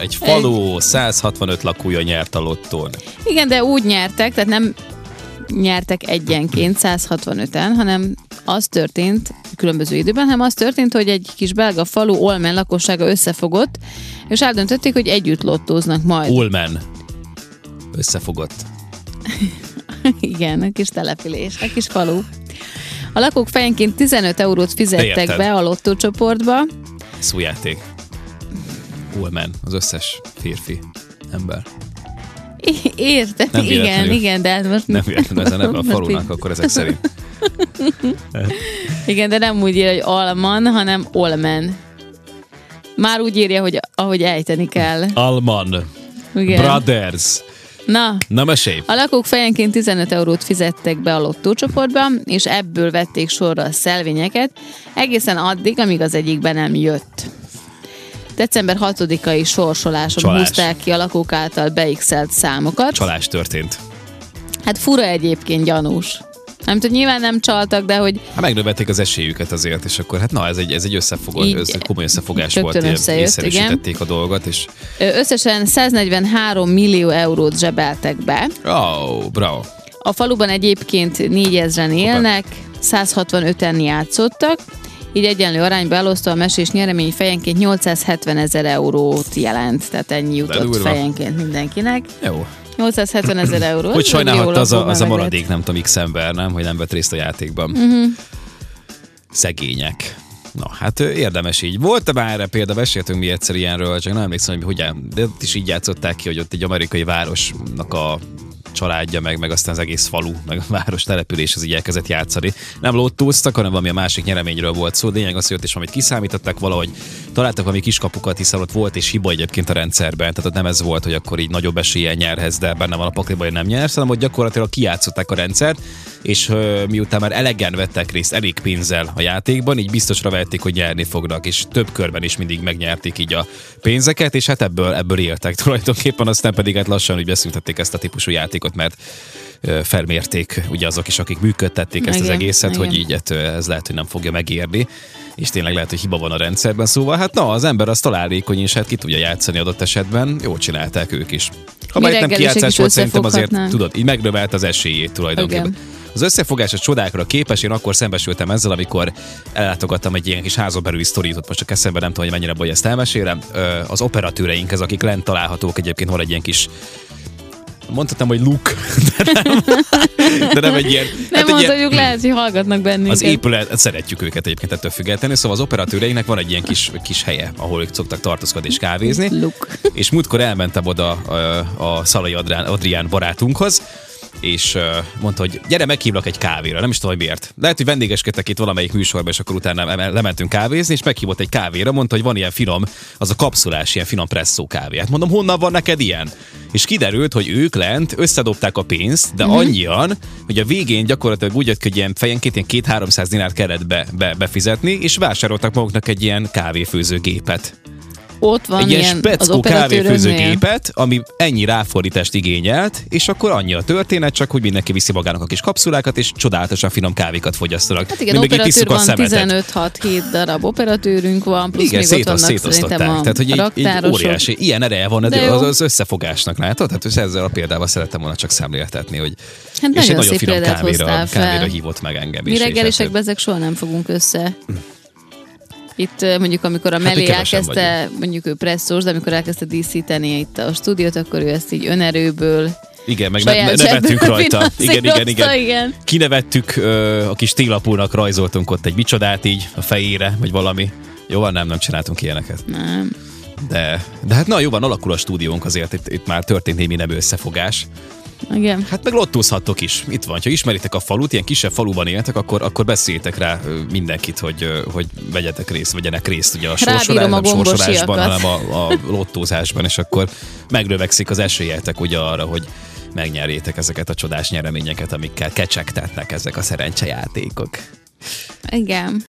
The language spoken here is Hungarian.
Egy falu 165 lakója nyert a lottón. Igen, de úgy nyertek, tehát nem nyertek egyenként 165-en, hanem az történt különböző időben, hanem az történt, hogy egy kis belga falu Olmen lakossága összefogott, és eldöntötték, hogy együtt lottóznak majd. Ulmen. Összefogott. Igen, egy kis település, egy kis falu. A lakók fejenként 15 eurót fizettek be a lottócsoportba, Szójáték. Ulmen. Az összes férfi ember. Érted? Nem igen, igen, de hát most... Nem véletlenül ez a neve a falunak, akkor ezek szerint. Igen, de nem úgy írja, hogy Alman, hanem Olmen. Már úgy írja, hogy ahogy ejteni kell. Alman. Igen. Brothers. Na, Na mesélj. a lakók fejenként 15 eurót fizettek be a lottócsoportba, és ebből vették sorra a szelvényeket, egészen addig, amíg az egyikben nem jött. December 6-ai sorsoláson Csalás. húzták ki a lakók által beixelt számokat. Csalás történt. Hát fura egyébként gyanús. Nem tudom, nyilván nem csaltak, de hogy Hát megnövelték az esélyüket azért, és akkor hát na, ez egy, ez egy összefogó, Így össze, komoly összefogás volt, összejött, észszerűsítették a dolgot, és összesen 143 millió eurót zsebeltek be. oh, bravo. A faluban egyébként 4000-en élnek, 165-en játszottak, így egyenlő arányba elosztva a mesés nyeremény fejenként 870 ezer eurót jelent, tehát ennyi jutott fejenként mindenkinek. Jó. 870 ezer euró. Hogy sajnálhatta az a, az a maradék, nem tudom, x ember, nem, hogy nem vett részt a játékban. Uh-huh. Szegények. Na, hát érdemes így. Volt-e már erre példa, meséltünk mi egyszer ilyenről, csak nem emlékszem, hogy hogyan, de ott is így játszották ki, hogy ott egy amerikai városnak a családja, meg, meg aztán az egész falu, meg a város település az így elkezdett játszani. Nem lottóztak, hanem valami a másik nyereményről volt szó. De lényeg az, hogy ott is valamit kiszámítottak valahogy, találtak valami kiskapukat, hiszen ott volt és hiba egyébként a rendszerben. Tehát ott nem ez volt, hogy akkor így nagyobb eséllyel nyerhez, de benne van a pakliban, hogy nem nyersz, hanem hogy gyakorlatilag kijátszották a rendszert, és miután már elegen vettek részt elég pénzzel a játékban, így biztosra vették, hogy nyerni fognak, és több körben is mindig megnyerték így a pénzeket, és hát ebből, ebből éltek tulajdonképpen, aztán pedig hát lassan úgy beszüntették ezt a típusú játékot, mert felmérték ugye azok is, akik működtették ezt az Igen, egészet, igen. hogy így hát, ez lehet, hogy nem fogja megérni, és tényleg lehet, hogy hiba van a rendszerben. Szóval hát na, az ember az találékony, és hát ki tudja játszani adott esetben, jól csinálták ők is. Ha már nem is volt, szerintem azért tudod, így megnövelt az esélyét tulajdonképpen. Igen. Az összefogás a csodákra képes, én akkor szembesültem ezzel, amikor ellátogattam egy ilyen kis házon belüli sztorit, ott most csak eszembe nem tudom, hogy mennyire baj, ezt elmesélem. Az operatőreink, ez akik lent találhatók, egyébként van egy ilyen kis mondhatom, hogy luk, de nem, de nem egy ilyen... Nem egy ilyen- mondjuk, lehet, hogy hallgatnak bennünket. az épület, szeretjük őket egyébként ettől függetlenül, szóval az operatőreinknek van egy ilyen kis, kis helye, ahol ők szoktak tartózkodni és kávézni. Luk. És múltkor elmentem oda ö, a Szalai Adrián, Adrián barátunkhoz, és mondta, hogy gyere, meghívlak egy kávéra. Nem is tudom, hogy miért. Lehet, hogy vendégeskedtek itt valamelyik műsorban, és akkor utána em- lementünk kávézni, és meghívott egy kávéra, mondta, hogy van ilyen finom, az a kapszulás, ilyen finom presszó kávé. Hát mondom, honnan van neked ilyen? És kiderült, hogy ők lent összedobták a pénzt, de Mhm. annyian, hogy a végén gyakorlatilag úgy jött, hogy ilyen fejenként ilyen két-háromszáz dinárt kellett be, be, befizetni, és vásároltak maguknak egy ilyen kávéfőzőgépet Ott van egy ilyen ilyen speckó kávéfőzőgépet, ami ennyi ráfordítást igényelt, és akkor annyi a történet, csak hogy mindenki viszi magának a kis kapszulákat, és csodálatosan finom kávékat fogyasztanak. Hát igen, Mi itt operatőr van, szemetet. 15-6-7 darab operatőrünk van, plusz Igen, még ott szétosz, vannak szétosztották. Tehát, hogy így, így óriási, ilyen ereje van De az, az összefogásnak, látod? Hát és ezzel a példával szerettem volna csak szemléltetni, hogy Hát és egy nagyon finom kávéra, kávéra hívott meg engem Mi is. és reggelisekben hát, ezek soha nem fogunk össze. Itt mondjuk, amikor a Meli kevesen elkezdte, mondjuk ő presszós, de amikor elkezdte díszíteni itt a stúdiót, akkor ő ezt így önerőből igen, meg ne, nevettünk rajta. Igen, igen, igen. igen. Kinevettük ö, a kis télapónak, rajzoltunk ott egy micsodát így a fejére, vagy valami. Jó van, nem, nem csináltunk ilyeneket. Nem. De, de hát na jó van, alakul a stúdiónk azért, itt, itt már történt némi nem összefogás. Igen. Hát meg lottózhattok is. Itt van, ha ismeritek a falut, ilyen kisebb faluban éltek, akkor, akkor beszéljétek rá mindenkit, hogy, hogy vegyetek részt, vegyenek részt ugye a sorsolás, a nem sorsolásban, hanem a, a lottózásban, és akkor megnövekszik az esélyetek ugye arra, hogy megnyerjétek ezeket a csodás nyereményeket, amikkel kecsegtetnek ezek a szerencsejátékok. Igen.